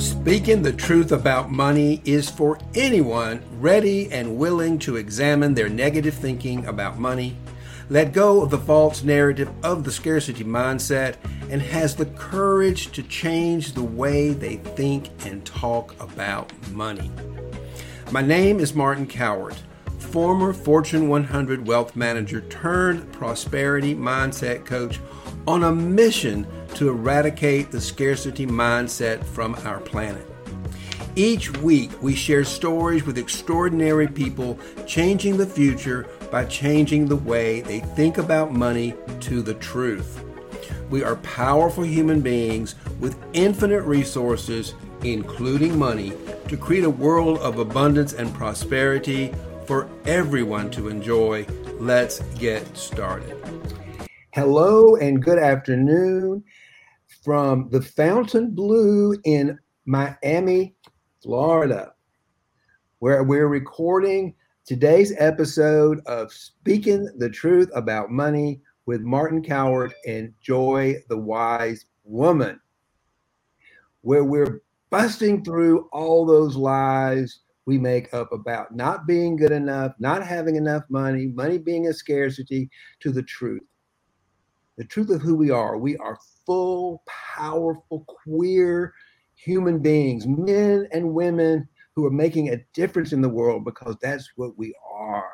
Speaking the truth about money is for anyone ready and willing to examine their negative thinking about money, let go of the false narrative of the scarcity mindset, and has the courage to change the way they think and talk about money. My name is Martin Cowart, former Fortune 100 wealth manager turned prosperity mindset coach on a mission to eradicate the scarcity mindset from our planet. Each week, we share stories with extraordinary people changing the future by changing the way they think about money to the truth. We are powerful human beings with infinite resources, including money, to create a world of abundance and prosperity for everyone to enjoy. Let's get started. Hello and good afternoon from the Fontainebleau in Miami, Florida, where we're recording today's episode of Speaking the Truth About Money with Martin Cowart and Joy the Wise Woman, where we're busting through all those lies we make up about not being good enough, not having enough money, money being a scarcity, to the truth. The truth of who we are. We are full, powerful, queer human beings, men and women who are making a difference in the world because that's what we are.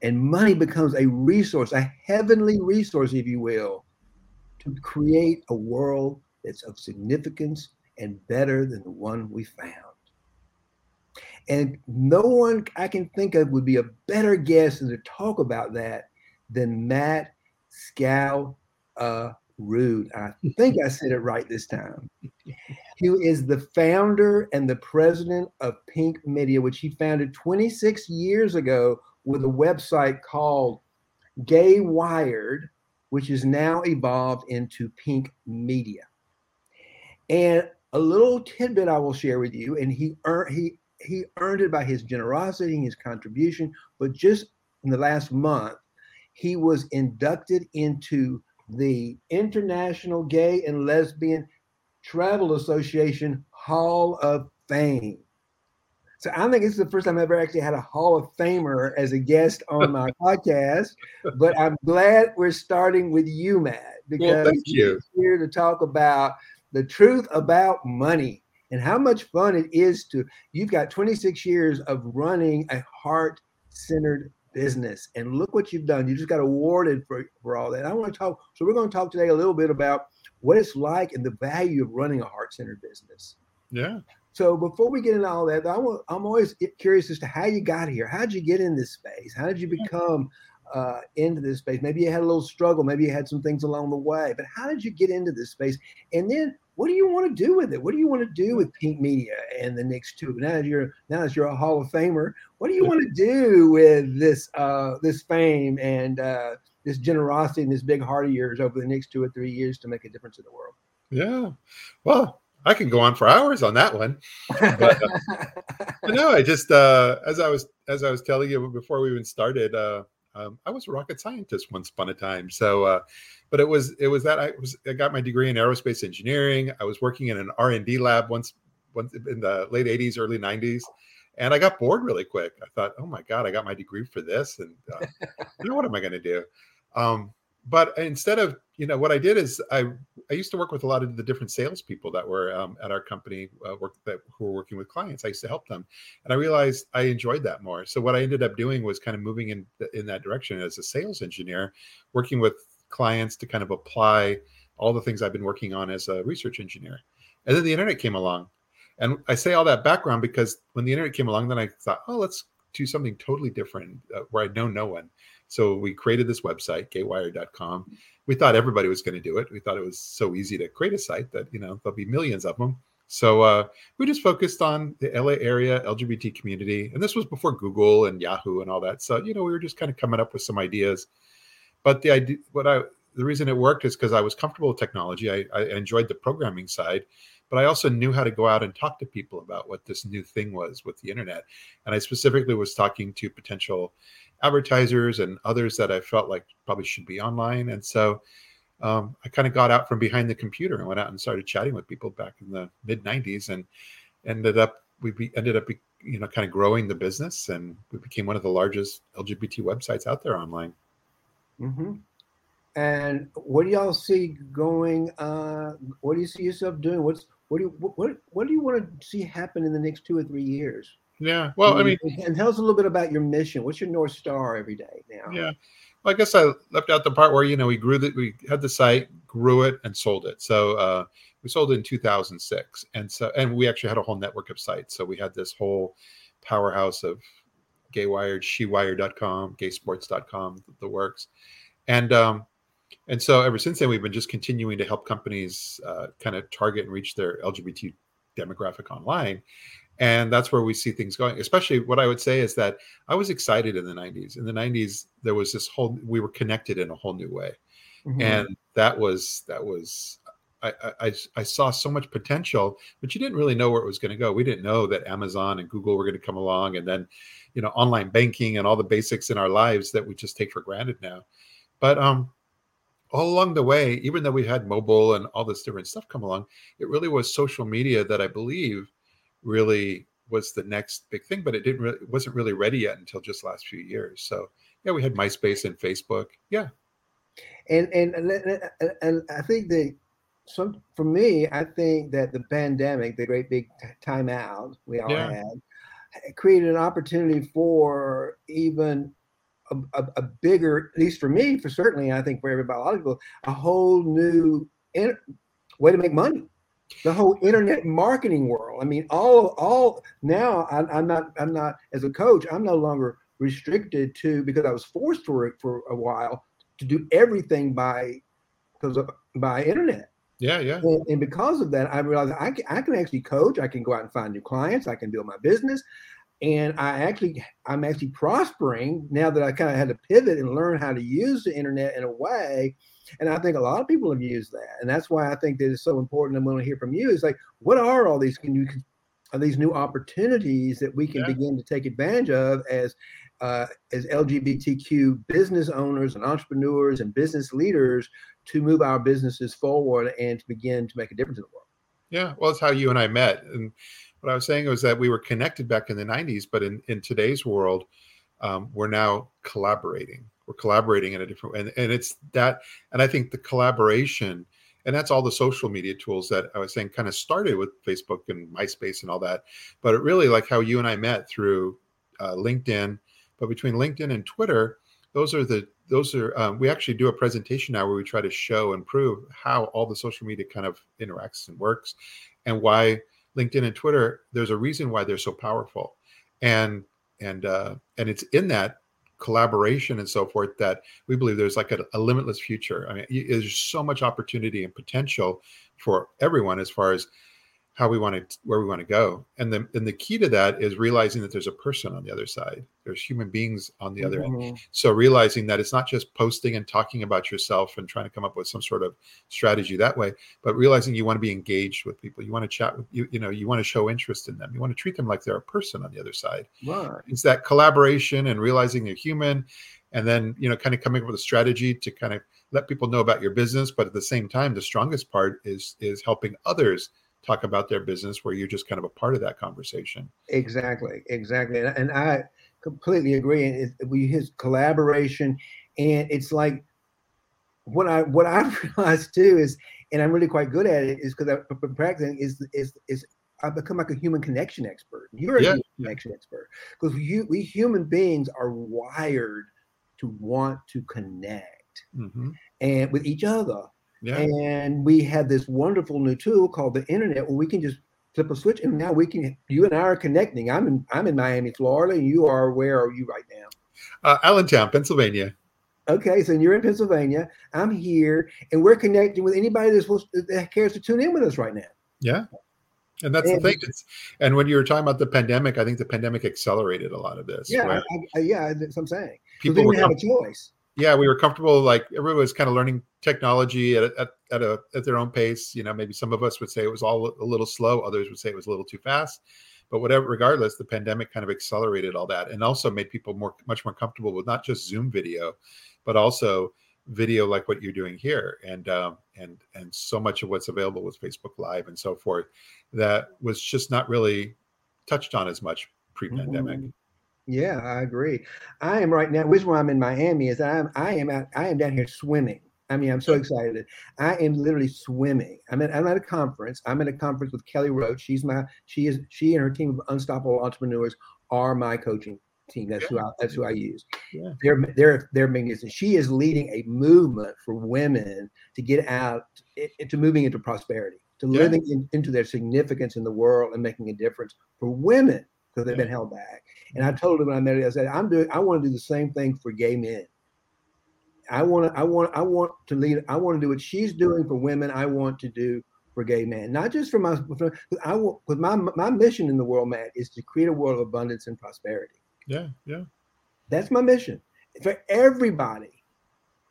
And money becomes a resource, a heavenly resource, if you will, to create a world that's of significance and better than the one we found. And no one I can think of would be a better guest to talk about that than Matt Scal uh. I think I said it right this time. Who is the founder and the president of Pink Media, which he founded 26 years ago with a website called Gay Wired, which is now evolved into Pink Media. And a little tidbit I will share with you, and he earned he he earned it by his generosity and his contribution. But just in the last month, he was inducted into the International Gay and Lesbian Travel Association Hall of Fame. So I think this is the first time I've ever actually had a Hall of Famer as a guest on my podcast. But I'm glad we're starting with you, Matt, because well, you. here to talk about the truth about money and how much fun it is to. You've got 26 years of running a heart-centered business. And look what you've done. You just got awarded for, for all that. I want to talk. So we're going to talk today a little bit about what it's like and the value of running a heart-centered business. Yeah. So before we get into all that, I want, I'm always curious as to how you got here. How did you get in this space? How did you become uh, into this space? Maybe you had a little struggle. Maybe you had some things along the way. But how did you get into this space? And then what do you want to do with it? What do you want to do with Pink Media and the next two? Now that you're now that you're a Hall of Famer, what do you want to do with this uh, this fame and uh, this generosity and this big heart of yours over the next two or three years to make a difference in the world? Yeah, well, I can go on for hours on that one. But, uh, no, I just uh, as I was as I was telling you before we even started, uh, um, I was a rocket scientist once upon a time. So, uh, but it was it was that I was I got my degree in aerospace engineering. I was working in an R and D lab once once in the late '80s, early '90s, and I got bored really quick. I thought, oh my god, I got my degree for this, and uh, now what am I going to do? Um, but instead of you know what I did is I I used to work with a lot of the different salespeople that were um, at our company uh, work that who were working with clients. I used to help them, and I realized I enjoyed that more. So what I ended up doing was kind of moving in in that direction as a sales engineer, working with clients to kind of apply all the things I've been working on as a research engineer. And then the internet came along, and I say all that background because when the internet came along, then I thought, oh, let's do something totally different uh, where I know no one. So we created this website, gaywire.com. We thought everybody was going to do it. We thought it was so easy to create a site that, you know, there'll be millions of them. So uh, we just focused on the LA area LGBT community. And this was before Google and Yahoo and all that. So, you know, we were just kind of coming up with some ideas. But the idea, what I, the reason it worked is because I was comfortable with technology. I, I enjoyed the programming side, but I also knew how to go out and talk to people about what this new thing was with the internet. And I specifically was talking to potential advertisers and others that I felt like probably should be online. And so um, I kind of got out from behind the computer and went out and started chatting with people back in the mid '90s, and ended up we be, ended up you know kind of growing the business, and we became one of the largest LGBT websites out there online. Mm-hmm. And what do y'all see going? Uh, what do you see yourself doing? What's what do you what what do you want to see happen in the next two or three years? Yeah, well, I mean, and tell us a little bit about your mission. What's your north star every day now? Yeah, well, I guess I left out the part where you know we grew that we had the site, grew it, and sold it. So uh, we sold it in 2006, and so and we actually had a whole network of sites. So we had this whole powerhouse of gay wired, shewired.com, gaysports.com, the works, and um, and so ever since then we've been just continuing to help companies uh, kind of target and reach their LGBT demographic online. And that's where we see things going. Especially what i would say is that i was excited in the 90s in the 90s there was this whole we were connected in a whole new way. Mm-hmm. and that was that was I, I, I saw so much potential, but you didn't really know where it was going to go. We didn't know that Amazon and Google were going to come along, and then, you know, online banking and all the basics in our lives that we just take for granted now. But um, all along the way, even though we had mobile and all this different stuff come along, it really was social media that I believe really was the next big thing, but it didn't really, wasn't really ready yet until just last few years. So yeah, we had MySpace and Facebook. Yeah. And, and, and, and I think that some, for me, I think that the pandemic, the great big timeout we all yeah. had, created an opportunity for even a, a, a, bigger, at least for me, for certainly, I think for everybody, a lot of people, a whole new in, way to make money the whole internet marketing world. I mean, all all now I, am not I'm not as a coach. I'm no longer restricted to because I was forced for it for a while to do everything by because of by internet. Yeah, yeah. And, and because of that, I realized I can, I can actually coach. I can go out and find new clients. I can build my business and I actually I'm actually prospering now that I kind of had to pivot and learn how to use the internet in a way. And I think a lot of people have used that, and that's why I think that it's so important. I'm going to hear from you. Is like, what are all these can you are these new opportunities that we can yeah. begin to take advantage of as uh, as LGBTQ business owners and entrepreneurs and business leaders to move our businesses forward and to begin to make a difference in the world. Yeah, well, it's how you and I met, and what I was saying was that we were connected back in the 90s, but in, in today's world, um, we're now collaborating. We're collaborating in a different way. And, and it's that, and I think the collaboration, and that's all the social media tools that I was saying kind of started with Facebook and MySpace and all that. But it really like how you and I met through uh, LinkedIn, but between LinkedIn and Twitter, those are the those are um, we actually do a presentation now where we try to show and prove how all the social media kind of interacts and works and why LinkedIn and Twitter, there's a reason why they're so powerful, and and uh, and it's in that collaboration and so forth that we believe there's like a, a limitless future. I mean, there's so much opportunity and potential for everyone as far as how we want to where we want to go. And the and the key to that is realizing that there's a person on the other side. There's human beings on the other mm-hmm. end so realizing that it's not just posting and talking about yourself and trying to come up with some sort of strategy that way but realizing you want to be engaged with people. You want to chat with you you know you want to show interest in them. You want to treat them like they're a person on the other side. Right. it's that collaboration and realizing they're human and then you know kind of coming up with a strategy to kind of let people know about your business but at the same time the strongest part is is helping others talk about their business where you're just kind of a part of that conversation. Exactly, exactly, and, and I completely agree. And we his collaboration, and it's like what I what I realized too is, and I'm really quite good at it, is because I've been practicing is is is I've become like a human connection expert. You're a yeah. human connection expert because you we human beings are wired to want to connect mm-hmm. and with each other yeah. And we had this wonderful new tool called the internet where we can just flip a switch and now we can you and I are connecting. I'm in I'm in Miami, Florida, and you are where are you right now? Uh, Allentown, Pennsylvania. Okay, so you're in Pennsylvania. I'm here, and we're connecting with anybody that's supposed to, that cares to tune in with us right now. Yeah, and that's and, the thing. It's, and when you were talking about the pandemic, I think the pandemic accelerated a lot of this. Yeah, I, I, yeah, that's what I'm saying. People didn't have a choice yeah, we were comfortable. Like everyone was kind of learning technology at at at, a, at their own pace. You know, maybe some of us would say it was all a little slow. Others would say it was a little too fast. But whatever, regardless, the pandemic kind of accelerated all that, and also made people more much more comfortable with not just Zoom video, but also video like what you're doing here and um, and and so much of what's available with facebook live and so forth that was just not really touched on as much pre-pandemic mm-hmm. yeah i agree i am right now which why i'm in miami is i'm i am out i am down here swimming I mean, I'm so excited. I am literally swimming. I'm at, I'm at a conference. I'm at a conference with Kelly Roach. She's my she is she and her team of unstoppable entrepreneurs are my coaching team. That's yeah. who I that's who I use. Yeah. They're they're they're magnificent. She is leading a movement for women to get out into moving into prosperity, to yeah. living in, into their significance in the world and making a difference for women because they've been held back. And I told her when I met her, I said, I'm doing I want to do the same thing for gay men. I want to, I want, I want to lead. I want to do what she's doing for women. I want to do for gay men, not just for my. For, I want, because my my mission in the world, Matt, is to create a world of abundance and prosperity. Yeah, yeah. That's my mission for everybody.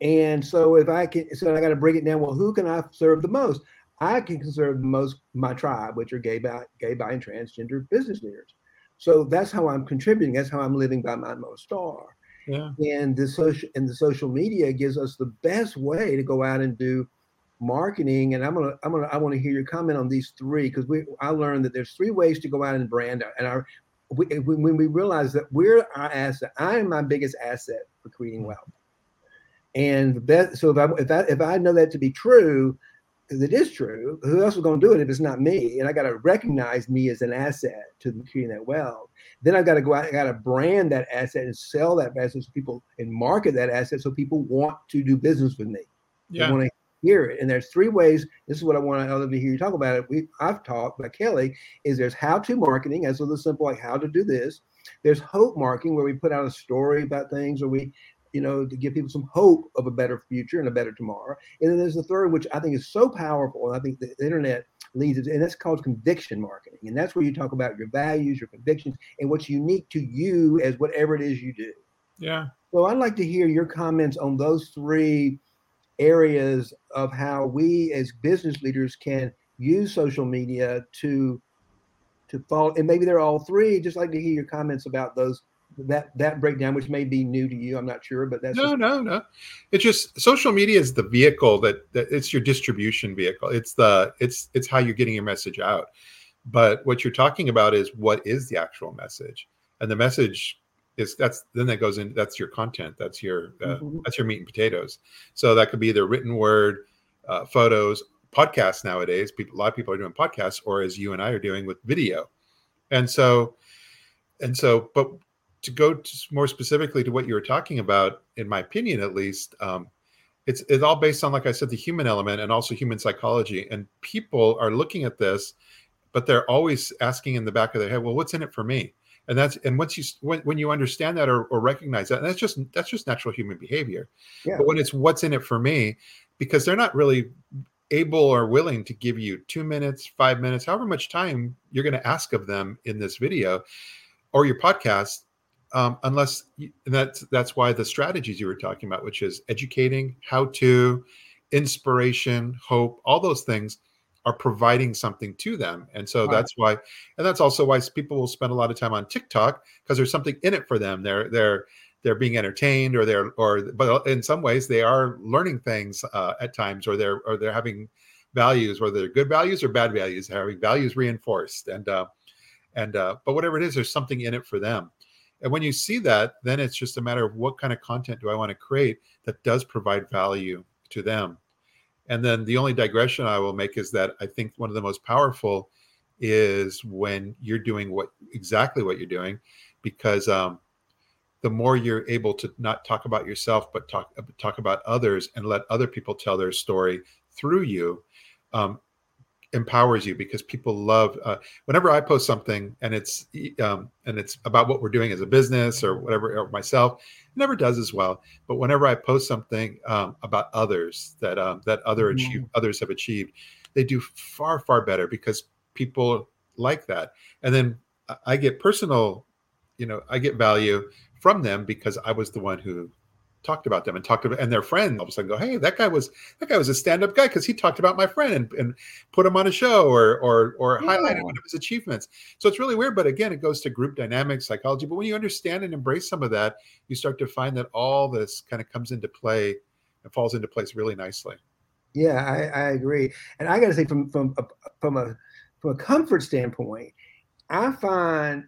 And so if I can, so I got to break it down. Well, who can I serve the most? I can serve the most my tribe, which are gay, bi, gay, bi, and transgender business leaders. So that's how I'm contributing. That's how I'm living by my most Star. Yeah. And the social and the social media gives us the best way to go out and do marketing. And I'm gonna I'm gonna I want to hear your comment on these three because we I learned that there's three ways to go out and brand and our we, when we realize that we're our asset, I am my biggest asset for creating wealth. And the best, so if I if I if I know that to be true, because it is true, who else is going to do it if it's not me? And I got to recognize me as an asset to the creating that wealth. Then I've got to go out, I got to brand that asset and sell that asset so people and market that asset so people want to do business with me. Yeah. They want to hear it. And there's three ways. This is what I want other to hear you talk about it. We I've talked by Kelly is there's how to marketing, as of the simple like how to do this. There's hope marketing where we put out a story about things or we you know, to give people some hope of a better future and a better tomorrow. And then there's the third, which I think is so powerful, and I think the internet leads it, and that's called conviction marketing. And that's where you talk about your values, your convictions, and what's unique to you as whatever it is you do. Yeah. So I'd like to hear your comments on those three areas of how we as business leaders can use social media to to follow and maybe they're all three just like to hear your comments about those that that breakdown, which may be new to you. I'm not sure, but that's no, just- no, no. It's just social media is the vehicle that, that it's your distribution vehicle. It's the it's it's how you're getting your message out. But what you're talking about is what is the actual message, and the message is that's then that goes in. That's your content. That's your uh, mm-hmm. that's your meat and potatoes. So that could be the written word, uh, photos, podcasts nowadays. People, a lot of people are doing podcasts, or as you and I are doing with video, and so and so but to go to more specifically to what you were talking about, in my opinion, at least, um, it's it's all based on, like I said, the human element and also human psychology. And people are looking at this, but they're always asking in the back of their head, "Well, what's in it for me?" And that's and once you when, when you understand that or, or recognize that, that's just that's just natural human behavior. Yeah. But when it's what's in it for me, because they're not really able or willing to give you two minutes, five minutes, however much time you're going to ask of them in this video or your podcast um, unless that's that's why the strategies you were talking about, which is educating, how to, inspiration, hope, all those things are providing something to them. And so that's why, and that's also why people will spend a lot of time on TikTok because there's something in it for them. They're they're they're being entertained or they're or but in some ways they are learning things uh, at times or they're or they're having values whether they're good values or bad values having values reinforced and uh and uh but whatever it is there's something in it for them and when you see that, then it's just a matter of what kind of content do I want to create that does provide value to them. And then the only digression I will make is that I think one of the most powerful is when you're doing what exactly what you're doing, because um, the more you're able to not talk about yourself but talk talk about others and let other people tell their story through you, um, empowers you because people love uh, whenever i post something and it's um, and it's about what we're doing as a business or whatever or myself it never does as well. But whenever i post something um, about others that um, that other achieve others have achieved they do far far better because people like that. And then i get personal you know i get value from them because i was the one who talked about them and talked about and their friend all of a sudden go hey that guy was that guy was a stand-up guy because he talked about my friend and, and put him on a show or or or yeah. highlighted one of his achievements so it's really weird but again it goes to group dynamics psychology but when you understand and embrace some of that you start to find that all this kind of comes into play and falls into place really nicely. Yeah, I, I agree, and I got to say from from a, from a from a comfort standpoint, I find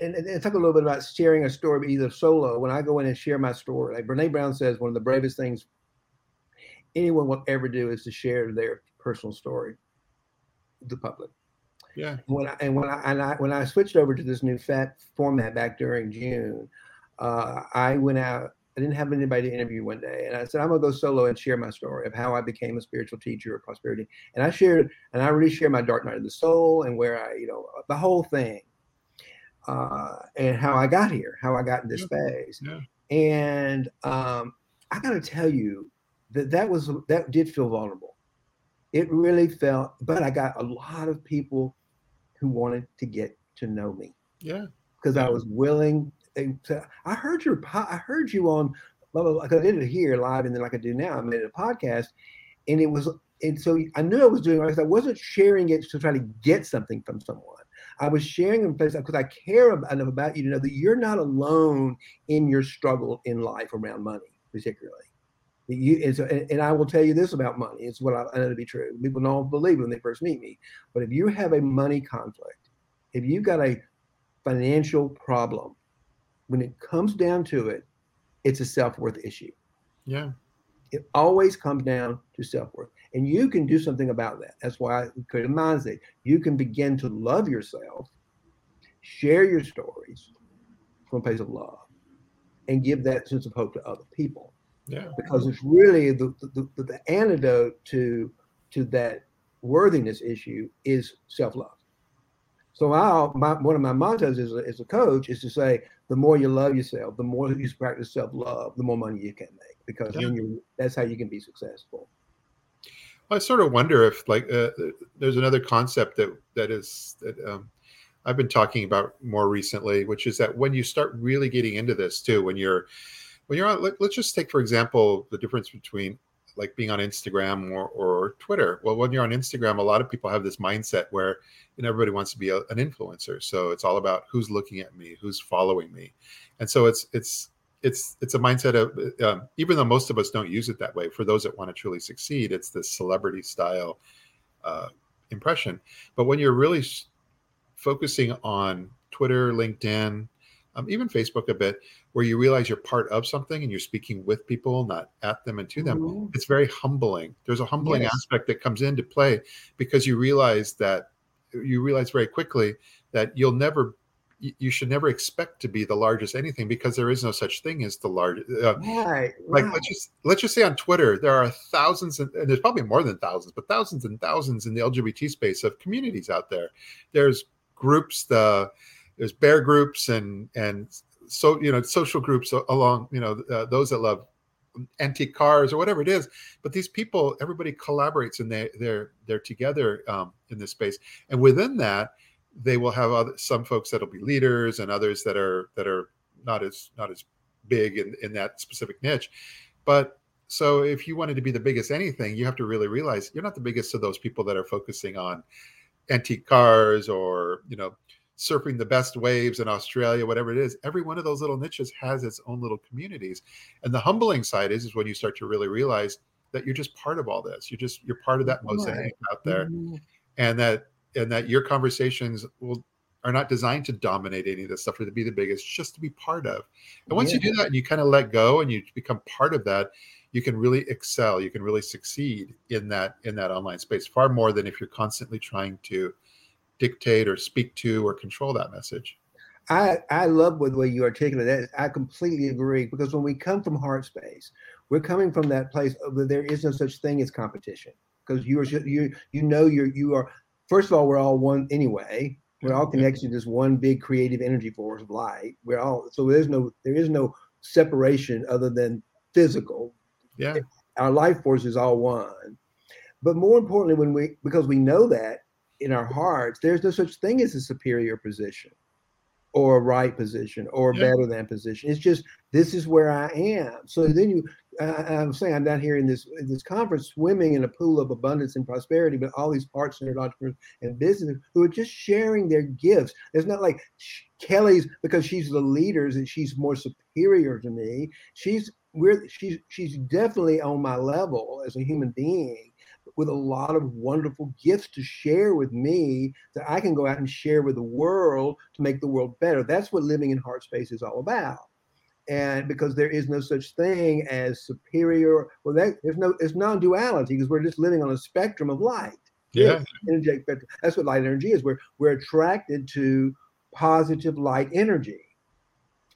and, and, talk a little bit about sharing a story, either solo. When I go in and share my story, like Brene Brown says, one of the bravest things anyone will ever do is to share their personal story with the public. Yeah. When I, and when I and I when I switched over to this new fat format back during June, uh, I went out. I didn't have anybody to interview one day, and I said I'm gonna go solo and share my story of how I became a spiritual teacher of prosperity. And I shared, and I really shared my dark night of the soul and where I, you know, the whole thing, uh, and how I got here, how I got in this yeah. phase. Yeah. And um, I got to tell you that that was that did feel vulnerable. It really felt, but I got a lot of people who wanted to get to know me. Yeah. Because yeah. I was willing. To, I heard your I heard you on blah, blah, blah, I did it here live and then like I do now. I made it a podcast. And it was and so I knew I was doing it because I wasn't sharing it to try to get something from someone. I was sharing in place because I care enough about you to know that you're not alone in your struggle in life around money, particularly. You, and, so, and, and, I will tell you this about money. It's what I, I know to be true. People don't believe when they first meet me. But if you have a money conflict, if you've got a financial problem, when it comes down to it, it's a self worth issue. Yeah. It always comes down to self worth. And you can do something about that. That's why I created Mindset. You can begin to love yourself, share your stories from a place of love, and give that sense of hope to other people. Yeah. Because it's really the, the, the, the antidote to to that worthiness issue is self-love. So I, my, one of my mottos as a, as a coach is to say, the more you love yourself, the more you practice self-love, the more money you can make because yeah. you that's how you can be successful. I sort of wonder if like uh, there's another concept that that is that um, I've been talking about more recently, which is that when you start really getting into this too, when you're when you're on, let, us just take for example the difference between like being on Instagram or, or Twitter. Well, when you're on Instagram, a lot of people have this mindset where you know everybody wants to be a, an influencer, so it's all about who's looking at me, who's following me, and so it's it's it's it's a mindset of um, even though most of us don't use it that way. For those that want to truly succeed, it's this celebrity style uh, impression. But when you're really focusing on Twitter, LinkedIn, um, even Facebook a bit, where you realize you're part of something and you're speaking with people, not at them and to them. Mm-hmm. It's very humbling. There's a humbling yes. aspect that comes into play because you realize that you realize very quickly that you'll never you should never expect to be the largest anything because there is no such thing as the largest. Uh, right, like right. let's just let's just say on Twitter there are thousands and, and, there's probably more than thousands, but thousands and thousands in the LGBT space of communities out there. There's groups, the there's bear groups and and so you know social groups along you know uh, those that love antique cars or whatever it is but these people everybody collaborates and they they're they're together um, in this space and within that they will have other, some folks that'll be leaders and others that are that are not as not as big in, in that specific niche but so if you wanted to be the biggest anything you have to really realize you're not the biggest of those people that are focusing on antique cars or you know surfing the best waves in Australia, whatever it is, every one of those little niches has its own little communities. And the humbling side is, is when you start to really realize that you're just part of all this. You're just you're part of that mosaic right. out there. Mm-hmm. And that and that your conversations will are not designed to dominate any of this stuff or to be the biggest, just to be part of. And once yeah. you do that and you kind of let go and you become part of that, you can really excel. You can really succeed in that in that online space far more than if you're constantly trying to dictate or speak to or control that message. I, I love the way you articulate that. I completely agree because when we come from heart space, we're coming from that place where there is no such thing as competition because you are you you know you're you are first of all we're all one anyway. We're all connected to this one big creative energy force of light. We're all so there's no there is no separation other than physical. Yeah, our life force is all one. But more importantly, when we because we know that in our hearts, there's no such thing as a superior position or a right position or a yeah. better than position. It's just this is where I am. So then you, uh, I'm saying I'm down here in this in this conference, swimming in a pool of abundance and prosperity, but all these parts and entrepreneurs and business who are just sharing their gifts. It's not like Kelly's because she's the leaders and she's more superior to me. She's we're she's she's definitely on my level as a human being with a lot of wonderful gifts to share with me that I can go out and share with the world to make the world better. That's what living in heart space is all about. And because there is no such thing as superior, well, that, there's no, it's non-duality because we're just living on a spectrum of light. Yeah, spectrum. That's what light energy is. We're we're attracted to positive light energy.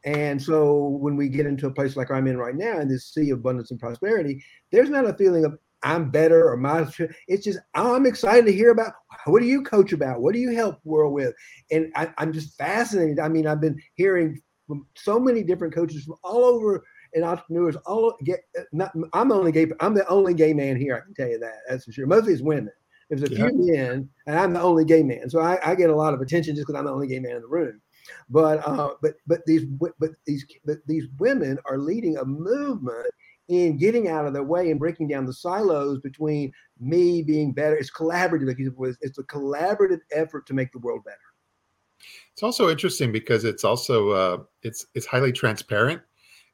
And so when we get into a place like I'm in right now in this sea of abundance and prosperity, there's not a feeling of I'm better or my it's just oh, I'm excited to hear about what do you coach about? What do you help world with? And I, am just fascinated. I mean, I've been hearing from so many different coaches from all over and entrepreneurs all get not I'm only gay, I'm the only gay man here, I can tell you that. That's for sure. Mostly it's women. There's a yeah. few men, and I'm the only gay man. So I, I get a lot of attention just because I'm the only gay man in the room. But uh, but but these but these but these women are leading a movement in getting out of their way and breaking down the silos between me being better. It's collaborative, like it's a collaborative effort to make the world better. It's also interesting because it's also uh, it's it's highly transparent,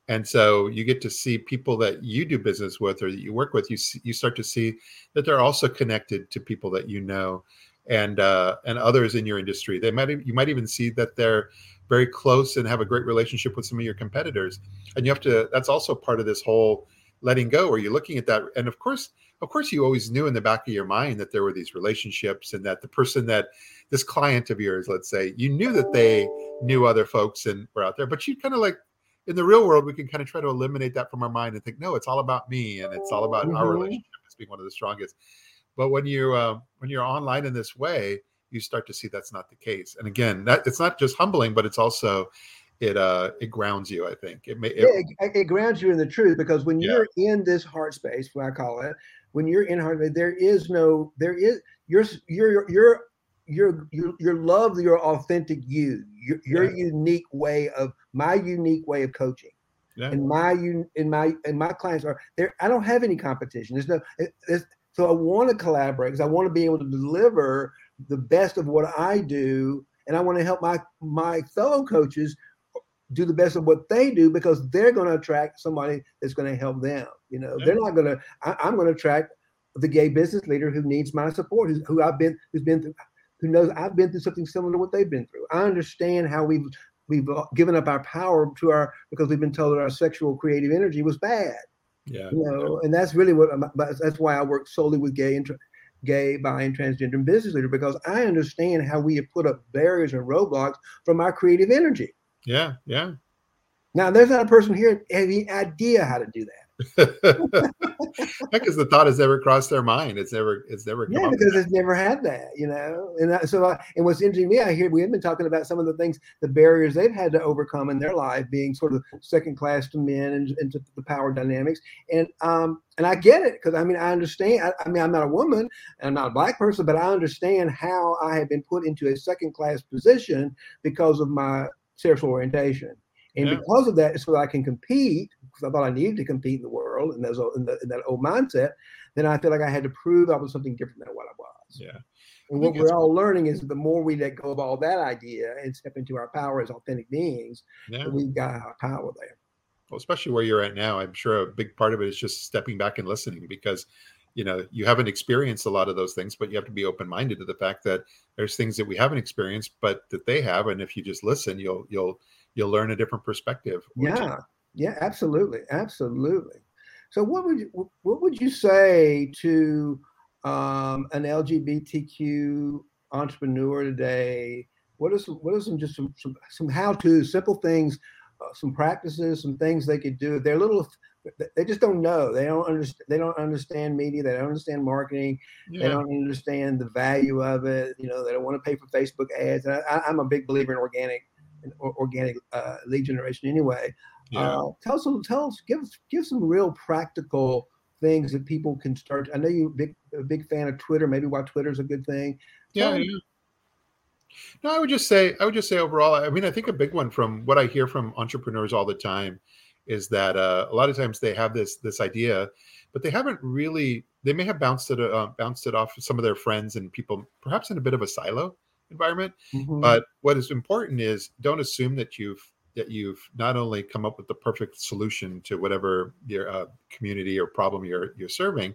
and so you get to see people that you do business with or that you work with. You see, you start to see that they're also connected to people that you know, and uh, and others in your industry. They might you might even see that they're very close and have a great relationship with some of your competitors. And you have to, that's also part of this whole letting go where you're looking at that. And of course, of course, you always knew in the back of your mind that there were these relationships and that the person that this client of yours, let's say, you knew that they knew other folks and were out there, but you kind of like in the real world, we can kind of try to eliminate that from our mind and think, no, it's all about me and it's all about mm-hmm. our relationship as being one of the strongest. But when you uh, when you're online in this way, you start to see that's not the case. And again, that it's not just humbling, but it's also it uh it grounds you. I think it may it, yeah, it, it grounds you in the truth because when you're in this heart space, what I call it, when you're in heart, there is no there is your your your your your your love your authentic you your, your yeah. unique way of my unique way of coaching yeah. and my you in my and my clients are there i don't have any competition there's no there's, so i want to collaborate because i want to be able to deliver the best of what I do, and I want to help my my fellow coaches do the best of what they do because they're going to attract somebody that's going to help them. You know, they're not going to. I'm going to attract the gay business leader who needs my support, who's, who I've been, who's been through, who knows I've been through something similar to what they've been through. I understand how we've we've uh, given up our power to our because we've been told that our sexual creative energy was bad. Yeah, you know, and that's really what. Um, that's why I work solely with gay and gay, bi, and transgender and business leader because I understand how we have put up barriers and roadblocks from our creative energy. Yeah, yeah. Now, there's not a person here any idea how to do that. Because the thought has never crossed their mind. It's never, it's never. yeah, because it's never had that, you know. And I, so, I, and what's interesting to me, I hear we have been talking about some of the things, the barriers they've had to overcome in their life, being sort of second class to men and into the power dynamics. And um, and I get it because I mean I understand. I, I, mean I'm not a woman and I'm not a black person, but I understand how I have been put into a second class position because of my sexual orientation. And yeah. because of that, so that I can compete, because I thought I needed to compete in the world and those in, the, in that old mindset, then I feel like I had to prove I was something different than what I was. Yeah. And what we're all learning is the more we let go of all that idea and step into our power as authentic beings, yeah. we've got our power there. Well, especially where you're at now, I'm sure a big part of it is just stepping back and listening because you know you haven't experienced a lot of those things but you have to be open minded to the fact that there's things that we haven't experienced but that they have and if you just listen you'll you'll you'll learn a different perspective. Yeah, yeah, absolutely, absolutely. So, what would you, what would you say to um, an LGBTQ entrepreneur today? What is what are some just some some, some how to simple things, uh, some practices, some things they could do? They're little. They just don't know. They don't understand. They don't understand media. They don't understand marketing. Yeah. They don't understand the value of it. You know, they don't want to pay for Facebook ads. I, I'm a big believer in organic organic uh, lead generation anyway. Yeah. Uh, tell us, tell us, give give some real practical things that people can start. I know you're a big, a big fan of Twitter. Maybe why Twitter is a good thing. Yeah, yeah. No, I would just say, I would just say overall. I mean, I think a big one from what I hear from entrepreneurs all the time is that uh, a lot of times they have this this idea, but they haven't really. They may have bounced it uh, bounced it off some of their friends and people, perhaps in a bit of a silo environment. Mm-hmm. But what is important is don't assume that you've that you've not only come up with the perfect solution to whatever your uh, community or problem you're you're serving,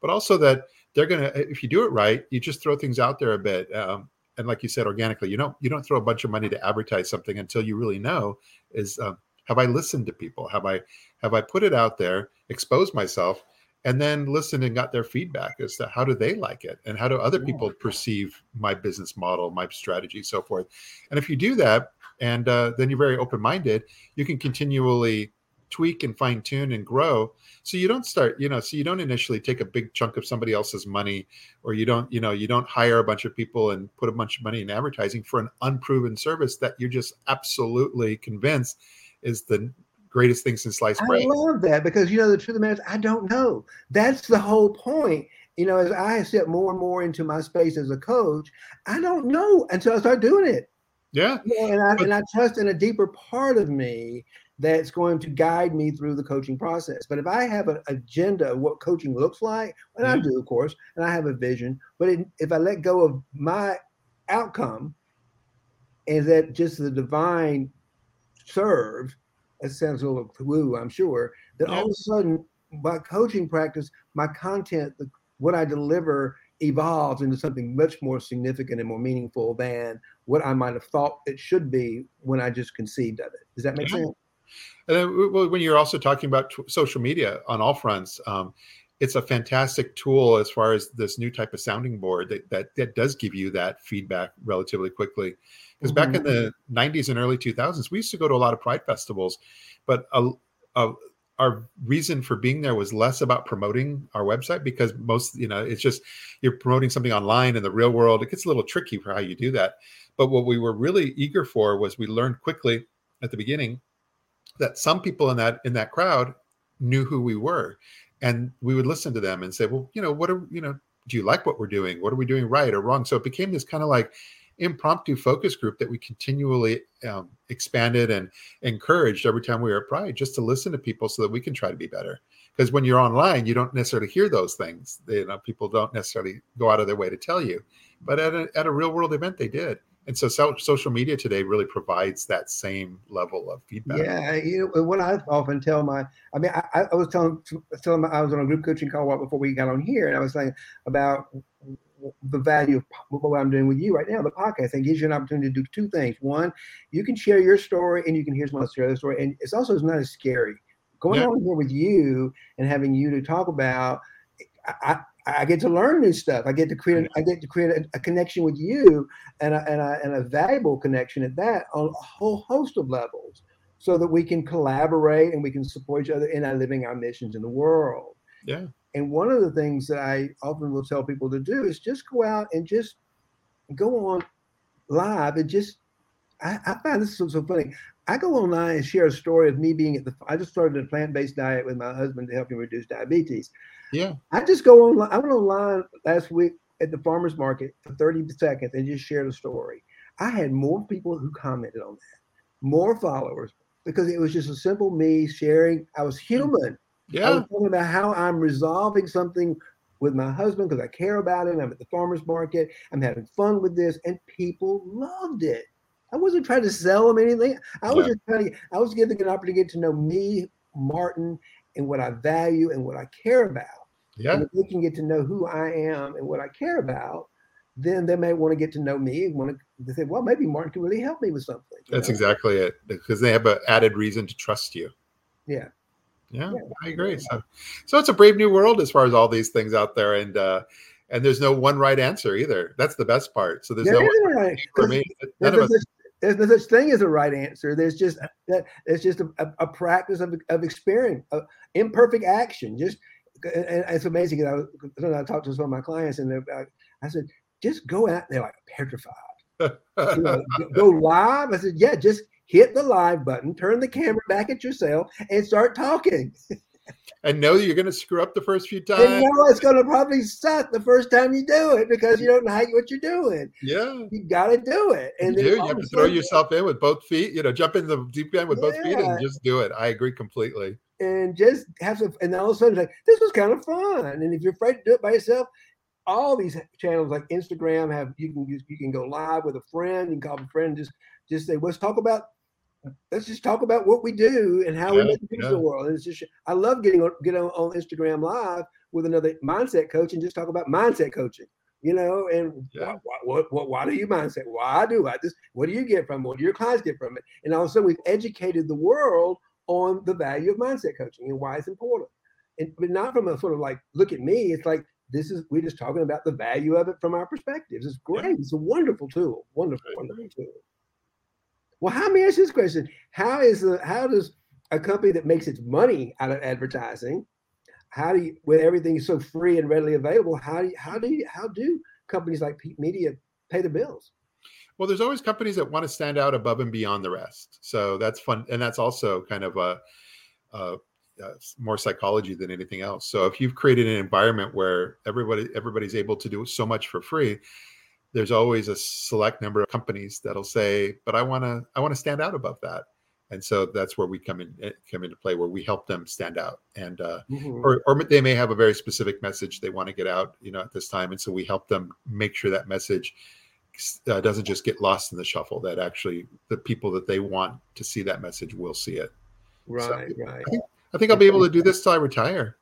but also that they're gonna if you do it right, you just throw things out there a bit. Um, and like you said, organically, you don't you don't throw a bunch of money to advertise something until you really know is um, have I listened to people? Have I have I put it out there, exposed myself, and then listened and got their feedback as to how do they like it and how do other people perceive my business model, my strategy, so forth. And if you do that, and uh, then you're very open minded, you can continually tweak and fine tune and grow. So you don't start, you know, so you don't initially take a big chunk of somebody else's money, or you don't, you know, you don't hire a bunch of people and put a bunch of money in advertising for an unproven service that you're just absolutely convinced is the greatest thing since sliced bread. I love that because you know the truth of the matter is I don't know. That's the whole point. You know, as I step more and more into my space as a coach, I don't know until I start doing it. Yeah. yeah and I but, and I trust in a deeper part of me that's going to guide me through the coaching process. But if I have an agenda of what coaching looks like, and yeah. I mm-hmm. do, of course, and I have a vision, but it, if I let go of my outcome, and that just the divine serve, that sounds a little woo, I'm sure, that yeah. all of a sudden, my coaching practice, my content, the, what I deliver evolves into something much more significant and more meaningful than what I might have thought it should be when I just conceived of it. Does that make yeah. sense? And then when you're also talking about t- social media on all fronts, um, it's a fantastic tool as far as this new type of sounding board that that, that does give you that feedback relatively quickly. Because mm-hmm. back in the 90s and early 2000s, we used to go to a lot of pride festivals, but a, a, our reason for being there was less about promoting our website because most, you know, it's just you're promoting something online in the real world. It gets a little tricky for how you do that. But what we were really eager for was we learned quickly at the beginning that some people in that in that crowd knew who we were and we would listen to them and say well you know what are you know do you like what we're doing what are we doing right or wrong so it became this kind of like impromptu focus group that we continually um, expanded and encouraged every time we were at pride just to listen to people so that we can try to be better. Because when you're online you don't necessarily hear those things. You know people don't necessarily go out of their way to tell you. But at a, at a real world event they did. And so, social media today really provides that same level of feedback. Yeah, you know what I often tell my, I mean, I, I was telling telling my, I was on a group coaching call before we got on here, and I was saying about the value of what I'm doing with you right now, the podcast, and gives you an opportunity to do two things. One, you can share your story, and you can hear someone share their story, and it's also it's not as scary going yeah. on here with you and having you to talk about. I, I get to learn new stuff. I get to create. I get to create a, a connection with you, and a, and, a, and a valuable connection at that on a whole host of levels, so that we can collaborate and we can support each other in our living our missions in the world. Yeah. And one of the things that I often will tell people to do is just go out and just go on live and just. I, I find this so, so funny. I go online and share a story of me being at the. I just started a plant based diet with my husband to help him reduce diabetes. Yeah. I just go online. I went online last week at the farmer's market for 30 seconds and just shared a story. I had more people who commented on that, more followers, because it was just a simple me sharing. I was hmm. human. Yeah. I was talking about how I'm resolving something with my husband because I care about him. I'm at the farmer's market. I'm having fun with this, and people loved it. I wasn't trying to sell them anything. I was yeah. just trying to. I was giving an opportunity to get to know me, Martin, and what I value and what I care about. Yeah. And if they can get to know who I am and what I care about, then they may want to get to know me and want to they say, well, maybe Martin can really help me with something. That's know? exactly it. Because they have an added reason to trust you. Yeah. Yeah, yeah. I agree. So, so it's a brave new world as far as all these things out there, and uh, and there's no one right answer either. That's the best part. So there's there no right. for me. None of us. There's no such thing as a right answer. There's just that. It's just a, a, a practice of, of experience, of imperfect action. Just and it's amazing. I, was, I talked to some of my clients, and I said, just go out there like petrified. you know, go live. I said, yeah, just hit the live button, turn the camera back at yourself, and start talking. and know that you're going to screw up the first few times. And know it's going to probably suck the first time you do it because you don't know what you're doing. Yeah, you got to do it. And you do. You have to throw yourself in with both feet. You know, jump into the deep end with yeah. both feet and just do it. I agree completely and just have some. And all of a sudden, like this was kind of fun. And if you're afraid to do it by yourself, all these channels like Instagram have you can you can go live with a friend. You can call a friend, just just say let's talk about let's just talk about what we do and how yeah, we make the yeah. the world. And it's just I love getting on getting on, on Instagram live with another mindset coach and just talk about mindset coaching you know, and yeah. why, what, what, why do you mindset? Why do I this? What do you get from it? What do your clients get from it? And all of a sudden, we've educated the world on the value of mindset coaching and why it's important. And but not from a sort of like, look at me. It's like this is we're just talking about the value of it from our perspectives. It's great. Yeah. It's a wonderful tool. Wonderful, wonderful tool. Well, how me ask this question? How is the how does a company that makes its money out of advertising how do you with everything so free and readily available how do you, how do you, how do companies like Media pay the bills? Well there's always companies that want to stand out above and beyond the rest. So that's fun and that's also kind of a, a, a more psychology than anything else. So if you've created an environment where everybody everybody's able to do so much for free there's always a select number of companies that'll say but i want to i want to stand out above that. And so that's where we come in eh, come into play where we help them stand out. And uh, mm-hmm. or, or they may have a very specific message they want to get out you know at this time. And so we help them make sure that message uh, doesn't just get lost in the shuffle that actually the people that they want to see that message will see it. Right so right. I think, I think i'll be able to do this till i retire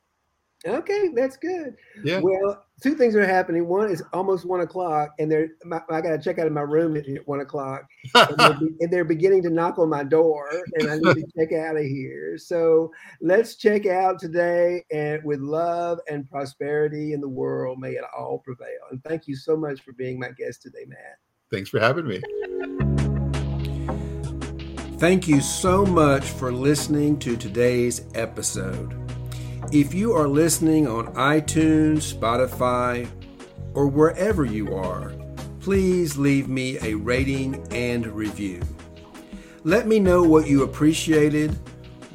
Okay, that's good. Yeah. Well, two things are happening. One is almost one o'clock, and they're I got to check out of my room at one o'clock, and, they're, be, and they're beginning to knock on my door, and I need to check out of here. So let's check out today, and with love and prosperity in the world, may it all prevail. And thank you so much for being my guest today, Matt. Thanks for having me. Thank you so much for listening to today's episode. If you are listening on iTunes, Spotify, or wherever you are, please leave me a rating and review. Let me know what you appreciated,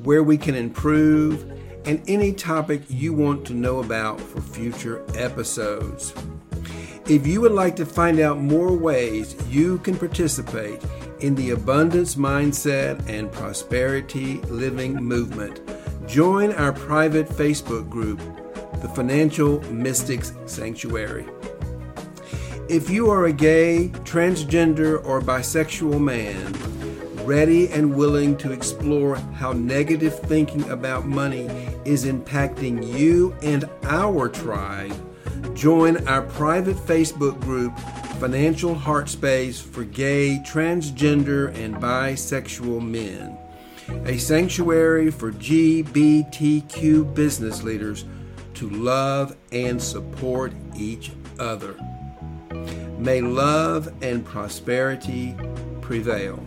where we can improve, and any topic you want to know about for future episodes. If you would like to find out more ways you can participate in the abundance mindset and prosperity living movement, Join our private Facebook group, the Financial Mystics Sanctuary. If you are a gay, transgender, or bisexual man, ready and willing to explore how negative thinking about money is impacting you and our tribe, join our private Facebook group, Financial Heart Space for Gay, Transgender, and Bisexual Men a sanctuary for GBTQ business leaders to love and support each other. May love and prosperity prevail.